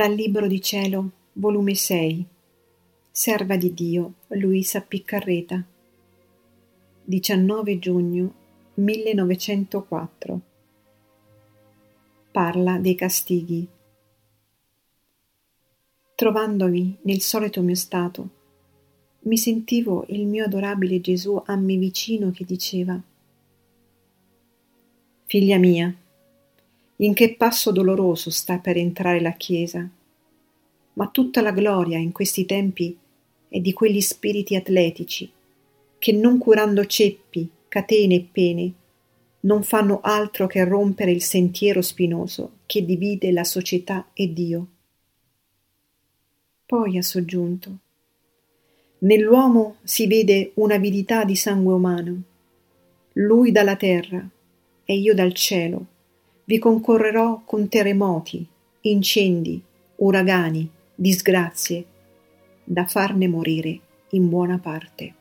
Dal Libro di Cielo, volume 6, Serva di Dio, Luisa Piccarreta, 19 giugno 1904. Parla dei castighi. Trovandomi nel solito mio stato, mi sentivo il mio adorabile Gesù a me vicino che diceva Figlia mia, in che passo doloroso sta per entrare la Chiesa. Ma tutta la gloria in questi tempi è di quegli spiriti atletici che non curando ceppi, catene e pene, non fanno altro che rompere il sentiero spinoso che divide la società e Dio. Poi ha soggiunto Nell'uomo si vede un'avidità di sangue umano, lui dalla terra e io dal cielo vi concorrerò con terremoti, incendi, uragani, disgrazie, da farne morire in buona parte.